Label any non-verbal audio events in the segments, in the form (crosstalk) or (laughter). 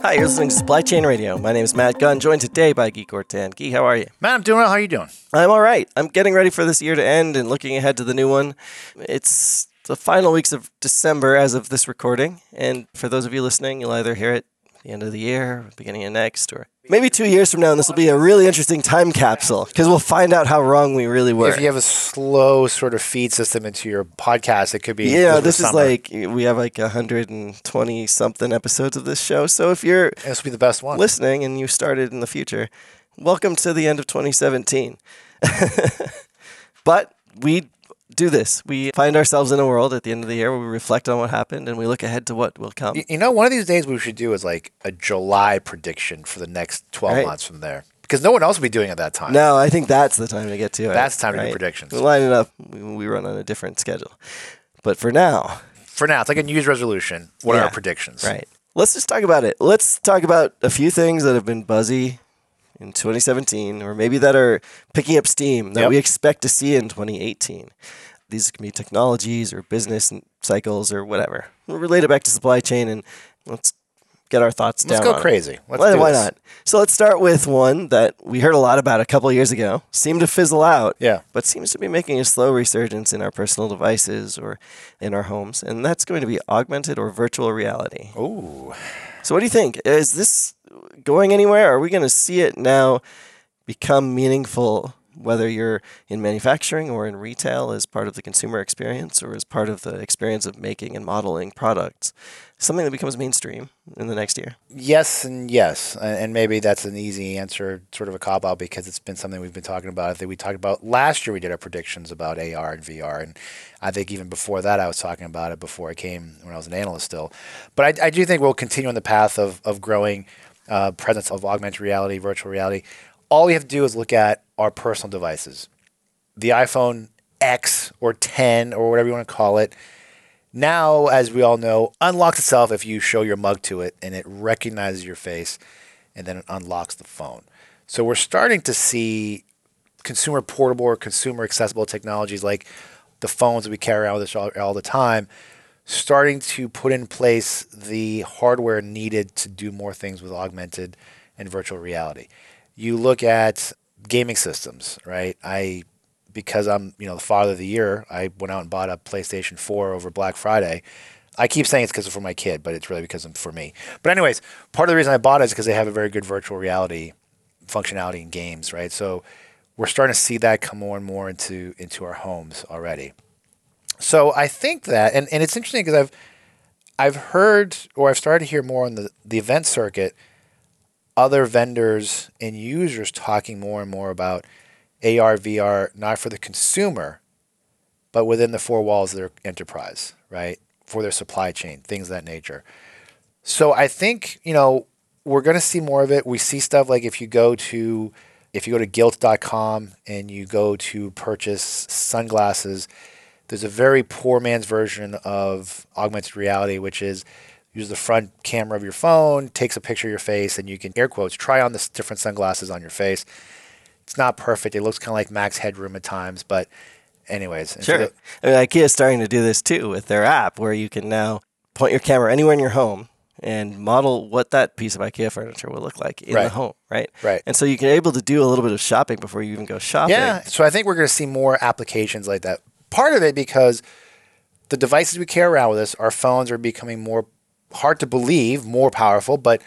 Hi, you're listening to Supply Chain Radio. My name is Matt Gunn, joined today by Guy Courtin. Guy, how are you? Matt, I'm doing well. How are you doing? I'm all right. I'm getting ready for this year to end and looking ahead to the new one. It's the final weeks of December as of this recording. And for those of you listening, you'll either hear it at the end of the year, beginning of next, or maybe two years from now. And this will be a really interesting time capsule because we'll find out how wrong we really were. If you have a slow sort of feed system into your podcast, it could be. yeah, this is like, we have like 120 something episodes of this show. So if you're This will be the best one. listening and you started in the future, welcome to the end of 2017. (laughs) but we do this. We find ourselves in a world at the end of the year where we reflect on what happened and we look ahead to what will come. You know, one of these days we should do is like a July prediction for the next 12 Right. months from there. Because no one else will be doing it at that time. No, I think that's the time to get to it. That's the time to do predictions. We line it up. We, we run on a different schedule. But for now, For now, it's like a New Year's resolution. What are our predictions? Right. Let's just talk about it. Let's talk about a few things that have been buzzy in 2017, or maybe that are picking up steam that Yep. we expect to see in 2018. These can be technologies or business cycles or whatever. Relate it back to supply chain and let's get our thoughts down. Let's down. go on it. crazy. Let's why why not? So let's start with one that we heard a lot about a couple of years ago, seemed to fizzle out, Yeah. but seems to be making a slow resurgence in our personal devices or in our homes, and that's going to be augmented or virtual reality. Ooh. So, what do you think? Is this going anywhere? Are we going to see it now become meaningful, whether you're in manufacturing or in retail, as part of the consumer experience or as part of the experience of making and modeling products? Something that becomes mainstream in the next year. Yes and yes, and maybe that's an easy answer, sort of a cop out, because it's been something we've been talking about. I think we talked about last year. We did our predictions about AR and VR, and I think even before that, I was talking about it before I came when I was an analyst still. But I, I do think we'll continue on the path of of growing uh, presence of augmented reality, virtual reality. All we have to do is look at our personal devices, the iPhone X or 10 or whatever you want to call it now, as we all know, unlocks itself if you show your mug to it and it recognizes your face and then it unlocks the phone. So we're starting to see consumer portable or consumer accessible technologies like the phones that we carry around with us all, all the time starting to put in place the hardware needed to do more things with augmented and virtual reality. You look at gaming systems, right? I because I'm, you know, the father of the year, I went out and bought a PlayStation 4 over Black Friday. I keep saying it's because of for my kid, but it's really because of for me. But anyways, part of the reason I bought it is because they have a very good virtual reality functionality in games, right? So we're starting to see that come more and more into into our homes already. So I think that, and, and it's interesting because I've I've heard or I've started to hear more on the, the event circuit, other vendors and users talking more and more about AR, VR, not for the consumer, but within the four walls of their enterprise, right? For their supply chain, things of that nature. So I think, you know, we're going to see more of it. We see stuff like if you go to if you go to gilt.com and you go to purchase sunglasses, there's a very poor man's version of augmented reality, which is use the front camera of your phone, takes a picture of your face, and you can air quotes try on the different sunglasses on your face. It's not perfect. It looks kind of like Max Headroom at times, but anyways. so Sure. the- I mean, IKEA is starting to do this too with their app where you can now point your camera anywhere in your home and model what that piece of IKEA furniture will look like in the home, right? Right. And so you can able to do a little bit of shopping before you even go shopping. Yeah. So I think we're going to see more applications like that. Part of it because the devices we carry around with us, our phones are becoming more hard to believe, more powerful, but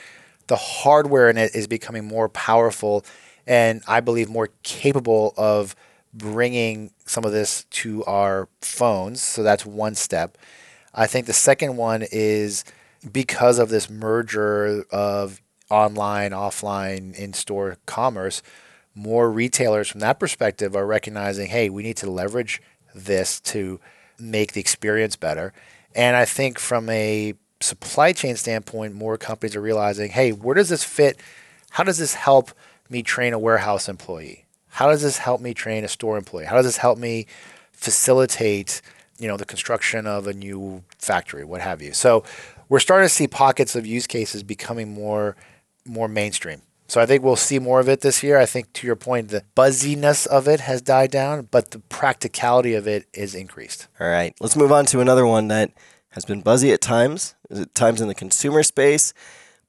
the hardware in it is becoming more powerful and I believe more capable of bringing some of this to our phones. So that's one step. I think the second one is because of this merger of online, offline, in store commerce, more retailers from that perspective are recognizing, hey, we need to leverage this to make the experience better. And I think from a supply chain standpoint, more companies are realizing, hey, where does this fit? How does this help me train a warehouse employee? How does this help me train a store employee? How does this help me facilitate, you know, the construction of a new factory, what have you? So we're starting to see pockets of use cases becoming more more mainstream. So I think we'll see more of it this year. I think to your point, the buzziness of it has died down, but the practicality of it is increased. All right, let's move on to another one that has been buzzy at times, at times in the consumer space,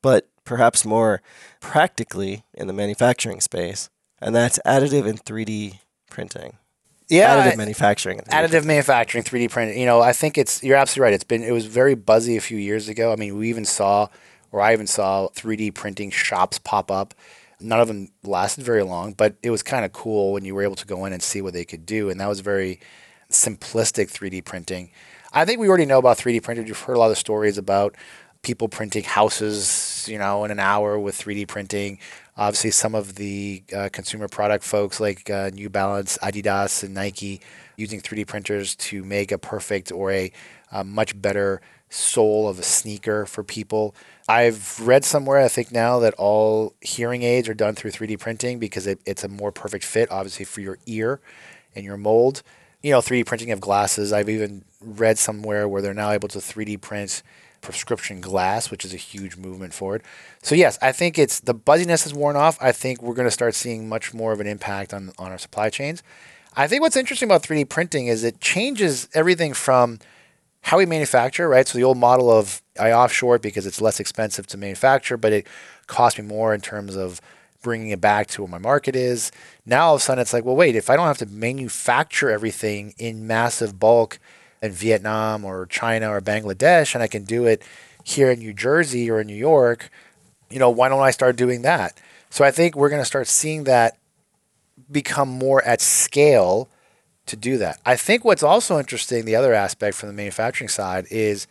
but perhaps more practically in the manufacturing space, and that's additive and 3D printing. Yeah, additive manufacturing. and 3D additive manufacturing, 3D printing. You know, I think it's you're absolutely right. It's been it was very buzzy a few years ago. I mean, we even saw, or I even saw 3D printing shops pop up. None of them lasted very long, but it was kind of cool when you were able to go in and see what they could do, and that was very simplistic 3D printing. I think we already know about 3D printers. You've heard a lot of stories about people printing houses, you know, in an hour with 3D printing. Obviously, some of the uh, consumer product folks like uh, New Balance, Adidas, and Nike using 3D printers to make a perfect or a, a much better sole of a sneaker for people. I've read somewhere, I think now, that all hearing aids are done through 3D printing because it, it's a more perfect fit, obviously, for your ear and your mold. You know, 3D printing of glasses. I've even read somewhere where they're now able to 3D print prescription glass, which is a huge movement forward. So yes, I think it's the buzziness has worn off. I think we're going to start seeing much more of an impact on on our supply chains. I think what's interesting about 3D printing is it changes everything from how we manufacture, right? So the old model of I offshore because it's less expensive to manufacture, but it costs me more in terms of bringing it back to where my market is. Now all of a sudden it's like, well, wait, if I don't have to manufacture everything in massive bulk in Vietnam or China or Bangladesh, and I can do it here in New Jersey or in New York, you know, why don't I start doing that? So I think we're going to start seeing that become more at scale to do that. I think what's also interesting, the other aspect from the manufacturing side, is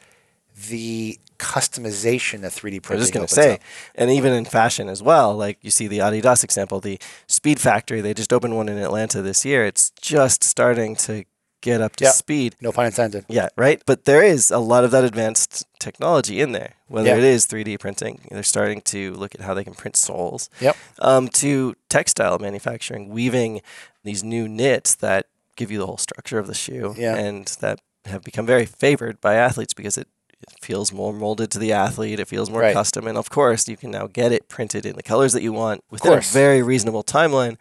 the customization that 3D printing. I was just going to say, up. and even in fashion as well, like you see the Adidas example, the Speed Factory, they just opened one in Atlanta this year. It's just starting to get up to Yeah. speed. no pun intended. Yeah, right. But there is a lot of that advanced technology in there. Whether Yeah. it is 3D printing, they're starting to look at how they can print soles. Yep. Um, to textile manufacturing, weaving these new knits that give you the whole structure of the shoe, Yeah. and that have become very favored by athletes because it, it feels more molded to the athlete. It feels more Right. custom, and of course, you can now get it printed in the colors that you want within a very reasonable timeline,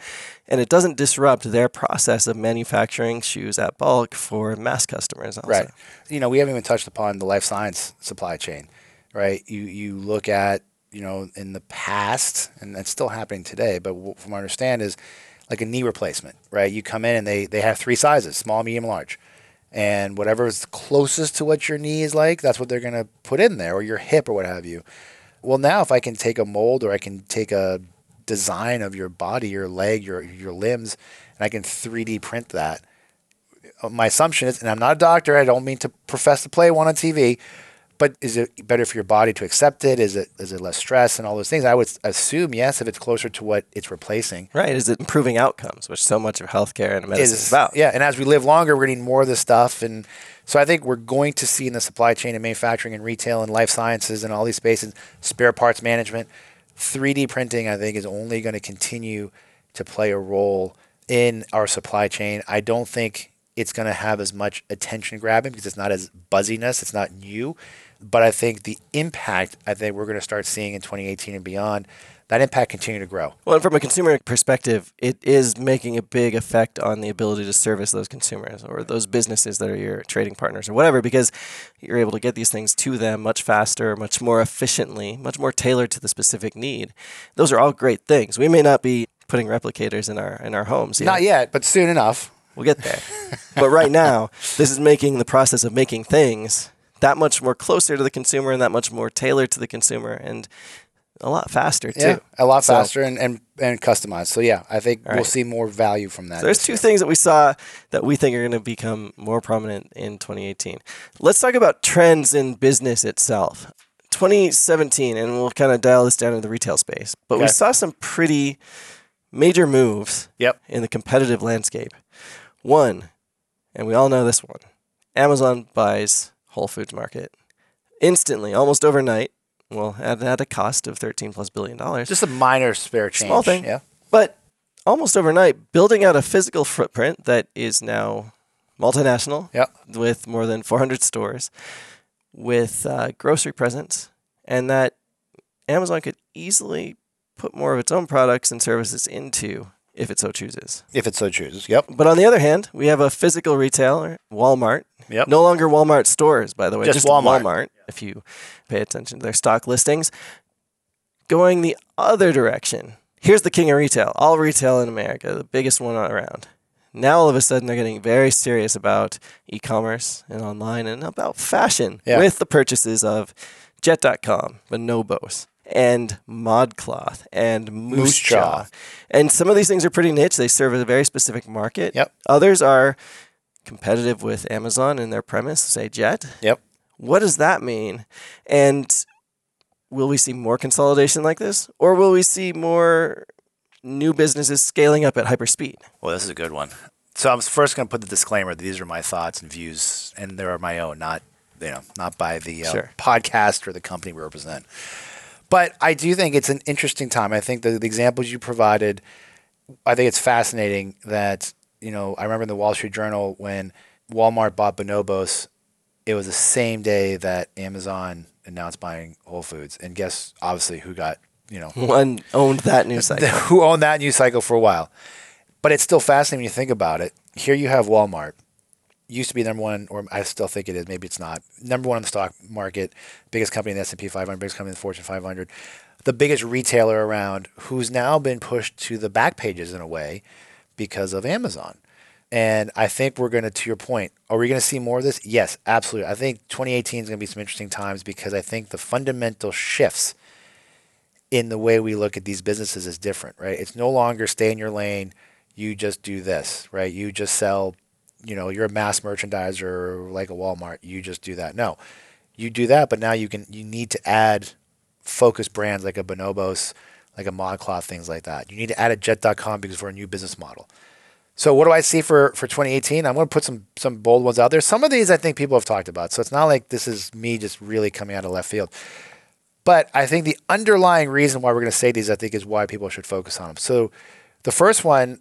and it doesn't disrupt their process of manufacturing shoes at bulk for mass customers. Also. Right. You know, we haven't even touched upon the life science supply chain, right? You you look at you know in the past, and that's still happening today. But from what I understand, is like a knee replacement, right? You come in and they they have three sizes: small, medium, large. And whatever is closest to what your knee is like, that's what they're going to put in there, or your hip, or what have you. Well, now if I can take a mold, or I can take a design of your body, your leg, your your limbs, and I can 3D print that, uh, my assumption is, and I'm not a doctor, I don't mean to profess to play one on TV, but is it better for your body to accept it? Is it is it less stress and all those things? I would assume yes, if it's closer to what it's replacing. Right. Is it improving outcomes, which so much of healthcare and medicine is, Is about? yeah, and as we live longer, we're getting more of this stuff, and so I think we're going to see in the supply chain and manufacturing and retail and life sciences and all these spaces, spare parts management, 3D printing. I think is only going to continue to play a role in our supply chain. I don't think it's going to have as much attention grabbing because it's not as buzziness. It's not new, but I think the impact I think we're going to start seeing in 2018 and beyond. That impact continue to grow. Well, and from a consumer perspective, it is making a big effect on the ability to service those consumers or those businesses that are your trading partners or whatever, because you're able to get these things to them much faster, much more efficiently, much more tailored to the specific need. Those are all great things. We may not be putting replicators in our in our homes. yet. Not yet, but soon enough. We'll get there. but right now, this is making the process of making things that much more closer to the consumer and that much more tailored to the consumer and a lot faster too. Yeah, a lot So- faster and, and, and customized. So yeah, I think All we'll see more value from that. There's two year. things that we saw that we think are going to become more prominent in 2018. Let's talk about trends in business itself. 2017, and we'll kind of dial this down to the retail space, but we saw some pretty major moves Yep. in the competitive landscape. One, and we all know this one Amazon buys Whole Foods Market instantly, almost overnight. Well, at, at a cost of 13 plus billion dollars. Just a minor spare change. Small thing. Yeah. But almost overnight, building out a physical footprint that is now multinational Yep. with more than 400 stores, with uh, grocery presence, and that Amazon could easily put more of its own products and services into if it so chooses. If it so chooses. Yep. But on the other hand, we have a physical retailer, Walmart. Yep. No longer Walmart stores, by the way. Just Walmart. If you pay attention to their stock listings. going the other direction. Here's the king of retail, all retail in America, the biggest one around. Now all of a sudden they're getting very serious about e-commerce and online and about fashion Yeah. with the purchases of Jet.com, Bonobos, and ModCloth and Moose, Moosejaw. Jaw. And some of these things are pretty niche. They serve a very specific market. Yep. Others are competitive with Amazon in their premise, say Jet. Yep. What does that mean? And will we see more consolidation like this? Or will we see more new businesses scaling up at hyper speed? Well, this is a good one. So I'm first going to put the disclaimer that these are my thoughts and views, and they are my own, not you know, not by the uh, Sure. podcast or the company we represent. But I do think it's an interesting time. I think the, the examples you provided, I think it's fascinating that you know I remember in the Wall Street Journal when Walmart bought Bonobos, it was the same day that Amazon announced buying Whole Foods, and guess obviously who got you know (laughs) One owned that news cycle. (laughs) who owned that news cycle for a while. But it's still fascinating when you think about it. Here you have Walmart, used to be number one, or I still think it is. Maybe it's not number one in the stock market, biggest company in the S and P 500, biggest company in the Fortune 500, the biggest retailer around, who's now been pushed to the back pages in a way because of Amazon. And I think we're going to, to your point, are we going to see more of this? Yes, absolutely. I think 2018 is going to be some interesting times because I think the fundamental shifts in the way we look at these businesses is different, right? It's no longer stay in your lane, you just do this, right? You just sell, you know, you're a mass merchandiser like a Walmart, you just do that. No. You do that, but now you can you need to add focused brands like a Bonobos, like a ModCloth, things like that. You need to add a jet.com because we're a new business model. So what do I see for, for 2018? I'm going to put some some bold ones out there. Some of these I think people have talked about. So it's not like this is me just really coming out of left field. But I think the underlying reason why we're going to say these, I think, is why people should focus on them. So the first one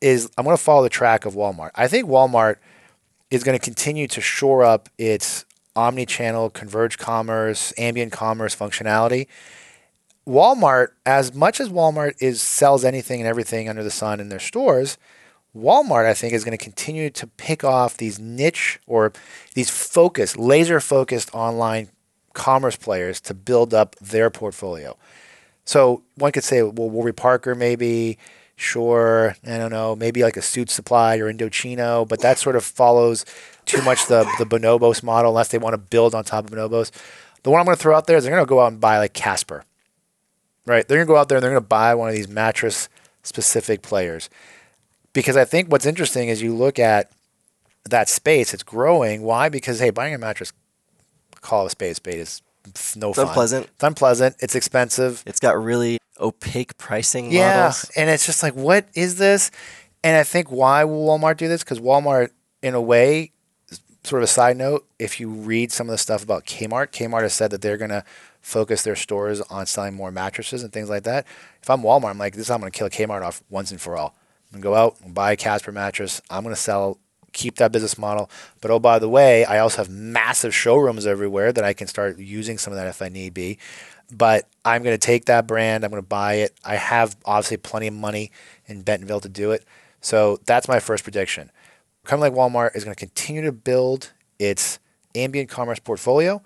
is I'm going to follow the track of Walmart. I think Walmart is going to continue to shore up its omni-channel, converged commerce, ambient commerce functionality. Walmart, as much as Walmart is sells anything and everything under the sun in their stores, Walmart, I think, is going to continue to pick off these niche or these focused, laser focused online commerce players to build up their portfolio. So one could say, well, Warby Parker, maybe, sure, I don't know, maybe like a Suitsupply or Indochino, but that sort of follows too much the, the Bonobos model unless they want to build on top of Bonobos. The one I'm going to throw out there is they're going to go out and buy like Casper, right? They're going to go out there and they're going to buy one of these mattress specific players. Because I think what's interesting is you look at that space, it's growing. Why? Because, hey, buying a mattress, call a a spade is no It's fun. unpleasant. It's unpleasant. It's expensive. It's got really opaque pricing Yeah, models. and it's just like, what is this? And I think why will Walmart do this? Because Walmart, in a way, sort of a side note, if you read some of the stuff about Kmart, Kmart has said that they're going to focus their stores on selling more mattresses and things like that. If I'm Walmart, I'm like, this is how I'm going to kill Kmart off once and for all. I'm going to go out and buy a Casper mattress. I'm going to sell, keep that business model. But oh, by the way, I also have massive showrooms everywhere that I can start using some of that if I need be. But I'm going to take that brand, I'm going to buy it. I have obviously plenty of money in Bentonville to do it. So that's my first prediction. Company like Walmart is going to continue to build its ambient commerce portfolio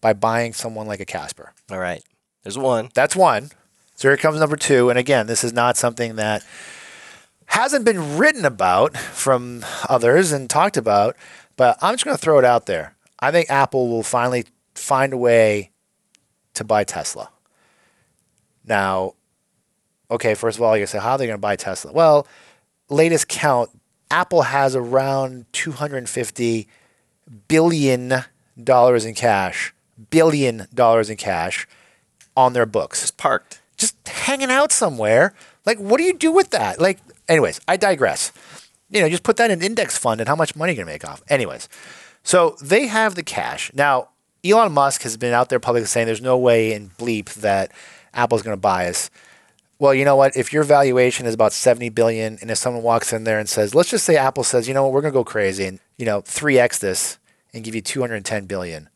by buying someone like a Casper. All right. There's one. That's one. So here comes number two. And again, this is not something that hasn't been written about from others and talked about, but I'm just going to throw it out there. I think Apple will finally find a way to buy Tesla. Now, okay, first of all, you say, how are they going to buy Tesla? Well, latest count, Apple has around 250 billion dollars in cash, billion dollars in cash on their books Just parked. just hanging out somewhere. Like, what do you do with that? Like, anyways, I digress. You know, just put that in index fund and how much money you're you going to make off? Anyways, so they have the cash. Now, Elon Musk has been out there publicly saying there's no way in bleep that Apple's going to buy us. Well, you know what? If your valuation is about 70 billion and if someone walks in there and says, let's just say Apple says, you know what, we're going to go crazy and, you know, 3x this and give you 210 billion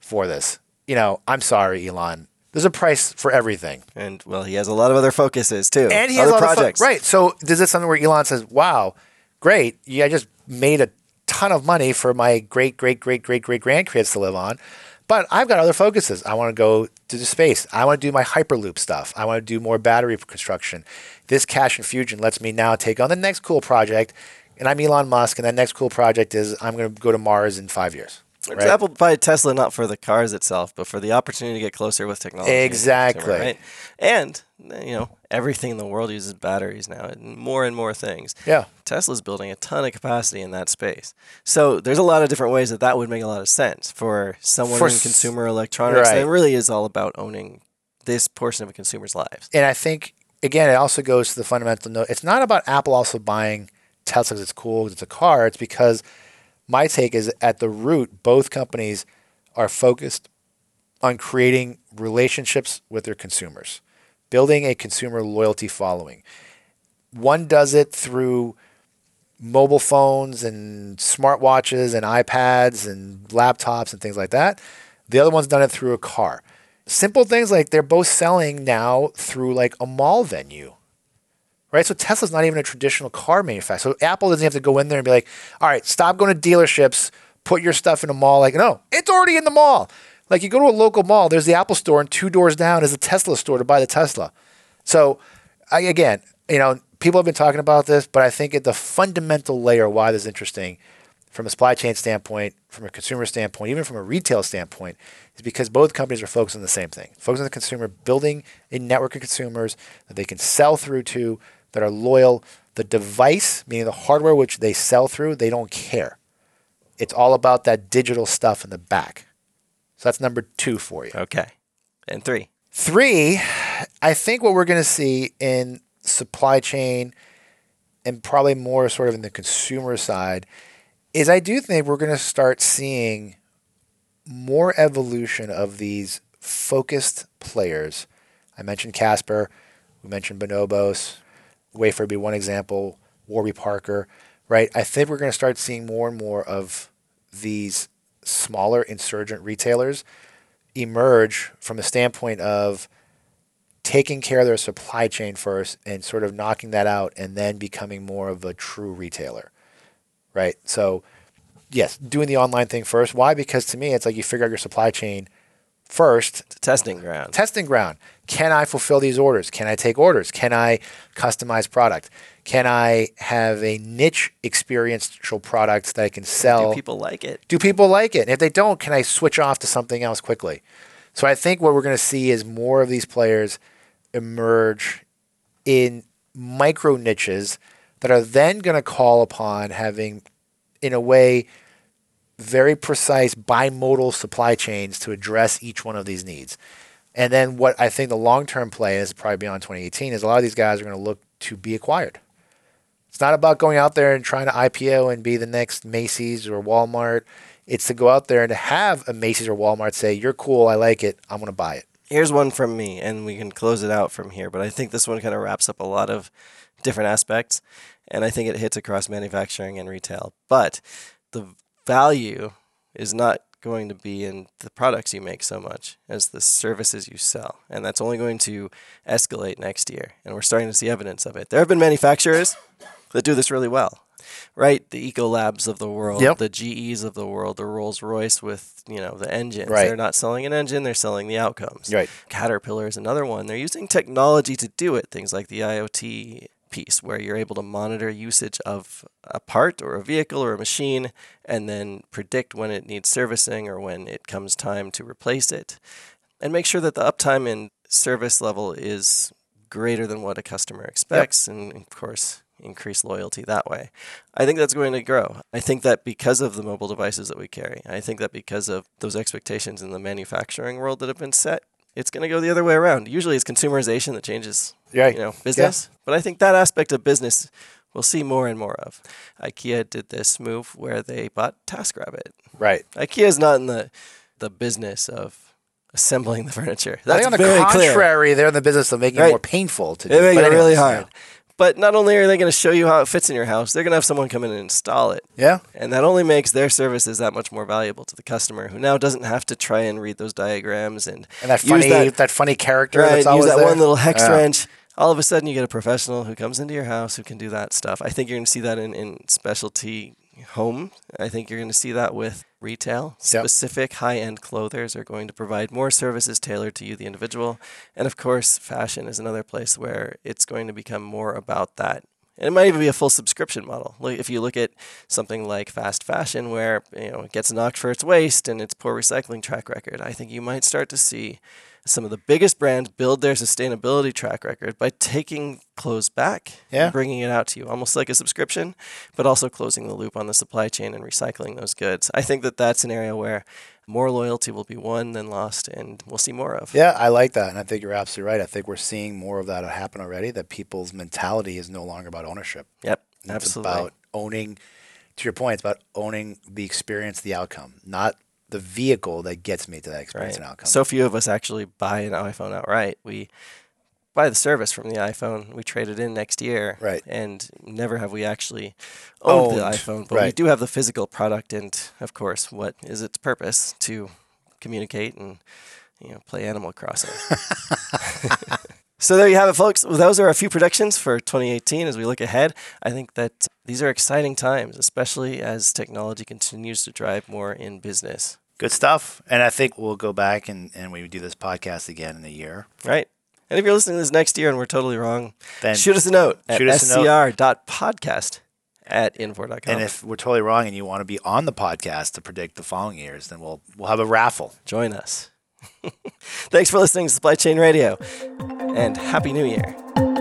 for this. You know, I'm sorry, Elon. There's a price for everything. And well, he has a lot of other focuses too. And he has other a lot of fun- projects. right. So is this something where Elon says, "Wow, great! Yeah, I just made a ton of money for my great great great great great grandkids to live on," But I've got other focuses. I want to go to the space. I want to do my Hyperloop stuff. I want to do more battery construction. This cash infusion lets me now take on the next cool project. And I'm Elon Musk, and that next cool project is I'm going to go to Mars in five years. Right? example, buy Tesla not for the cars itself, but for the opportunity to get closer with technology. Exactly. consumer, right? And you know, everything in the world uses batteries now, and more and more things. Yeah. Tesla's building a ton of capacity in that space. So there's a lot of different ways that that would make a lot of sense for someone For in consumer electronics. Right. It really is all about owning this portion of a consumer's lives. And I think again, it also goes to the fundamental note. It's not about Apple also buying Tesla because it's cool, because it's a car. It's because my take is at the root, both companies are focused on creating relationships with their consumers, building a consumer loyalty following. One does it through mobile phones and smartwatches and iPads and laptops and things like that. The other one's done it through a car. Simple things like they're both selling now through like a mall venue. Right? So Tesla's not even a traditional car manufacturer. So Apple doesn't have to go in there and be like, all right, stop going to dealerships, put your stuff in a mall. Like, no, it's already in the mall. Like you go to a local mall, there's the Apple store, and two doors down is a Tesla store to buy the Tesla. So I, again, you know, people have been talking about this, but I think at the fundamental layer why this is interesting from a supply chain standpoint, from a consumer standpoint, even from a retail standpoint, is because both companies are focused on the same thing. Focused on the consumer, building a network of consumers that they can sell through to, that are loyal. The device, meaning the hardware which they sell through, they don't care. It's all about that digital stuff in the back. So that's number two for you. Okay. And three. Three, I think what we're going to see in supply chain and probably more sort of in the consumer side is I do think we're going to start seeing more evolution of these focused players. I mentioned Casper, we mentioned Bonobos, Would be one example, Warby Parker, right? I think we're going to start seeing more and more of these smaller insurgent retailers emerge from a standpoint of taking care of their supply chain first and sort of knocking that out and then becoming more of a true retailer. Right? So, yes, doing the online thing first. Why? Because to me, it's like you figure out your supply chain first, testing ground. testing ground. Can I fulfill these orders? Can I take orders? Can I customize product? Can I have a niche experiential product that I can sell? Do people like it? do people like it? And if they don't, can I switch off to something else quickly? So I think what we're going to see is more of these players emerge in micro niches that are then going to call upon having, in a way, very precise bimodal supply chains to address each one of these needs. And then what I think the long term play is probably beyond 2018 is a lot of these guys are going to look to be acquired. It's not about going out there and trying to IPO and be the next Macy's or Walmart. It's to go out there and to have a Macy's or Walmart say, "You're cool, I like it, I'm going to buy it." Here's one from me, and we can close it out from here. But I think this one kind of wraps up a lot of different aspects, and I think it hits across manufacturing and retail. But the value is not going to be in the products you make so much as the services you sell. And that's only going to escalate next year. And we're starting to see evidence of it. There have been manufacturers that do this really well. Right, the Ecolabs of the world, Yep. the GEs of the world, the Rolls Royce with you know the engines. Right. They're not selling an engine; they're selling the outcomes. Right. Caterpillar is another one. They're using technology to do it. Things like the IoT piece, where you're able to monitor usage of a part or a vehicle or a machine, and then predict when it needs servicing or when it comes time to replace it, and make sure that the uptime and service level is greater than what a customer expects, and of course increase loyalty that way. I think that's going to grow. I think that because of the mobile devices that we carry, I think that because of those expectations in the manufacturing world that have been set, it's going to go the other way around. Usually it's consumerization that changes, Right. you know, business. But I think that aspect of business we'll see more and more of. IKEA did this move where they bought TaskRabbit. Right. IKEA is not in the the business of assembling the furniture. I That's think on the very clear. contrary, they're in the business of making it more painful to do. They make But it really anyways, hard. But not only are they going to show you how it fits in your house, they're going to have someone come in and install it. Yeah. And that only makes their services that much more valuable to the customer who now doesn't have to try and read those diagrams and, And that use funny, that, that, funny character right, that's use that there. one little hex Yeah. wrench. All of a sudden, you get a professional who comes into your house who can do that stuff. I think you're going to see that in, in specialty home. I think you're going to see that with retail. Specific high end clothers are going to provide more services tailored to you, the individual. And of course, fashion is another place where it's going to become more about that. And it might even be a full subscription model. Like if you look at something like fast fashion, where you know it gets knocked for its waste and its poor recycling track record, I think you might start to see some of the biggest brands build their sustainability track record by taking clothes back Yeah. and bringing it out to you, almost like a subscription, but also closing the loop on the supply chain and recycling those goods. I think that that's an area where more loyalty will be won than lost, and we'll see more of. Yeah, I like that, and I think you're absolutely right. I think we're seeing more of that happen already. That people's mentality is no longer about ownership. Yep, It's absolutely. about owning. To your point, it's about owning the experience, the outcome, not the vehicle that gets me to that experience Right. and outcome. So few of us actually buy an iPhone outright. We buy the service from the iPhone. We trade it in next year. Right. And never have we actually owned, the iPhone. But we do have the physical product and of course what is its purpose to communicate and you know play Animal Crossing. (laughs) (laughs) So there you have it, folks. Well, those are a few predictions for 2018 as we look ahead. I think that these are exciting times, especially as technology continues to drive more in business. Good stuff. And I think we'll go back and, and we do this podcast again in a year. Right. And if you're listening to this next year and we're totally wrong, Then shoot us a note at shoot us a note. scr.podcast at infor.com. And if we're totally wrong and you want to be on the podcast to predict the following years, then we'll we'll have a raffle. Join us. (laughs) Thanks for listening to Supply Chain Radio and Happy New Year.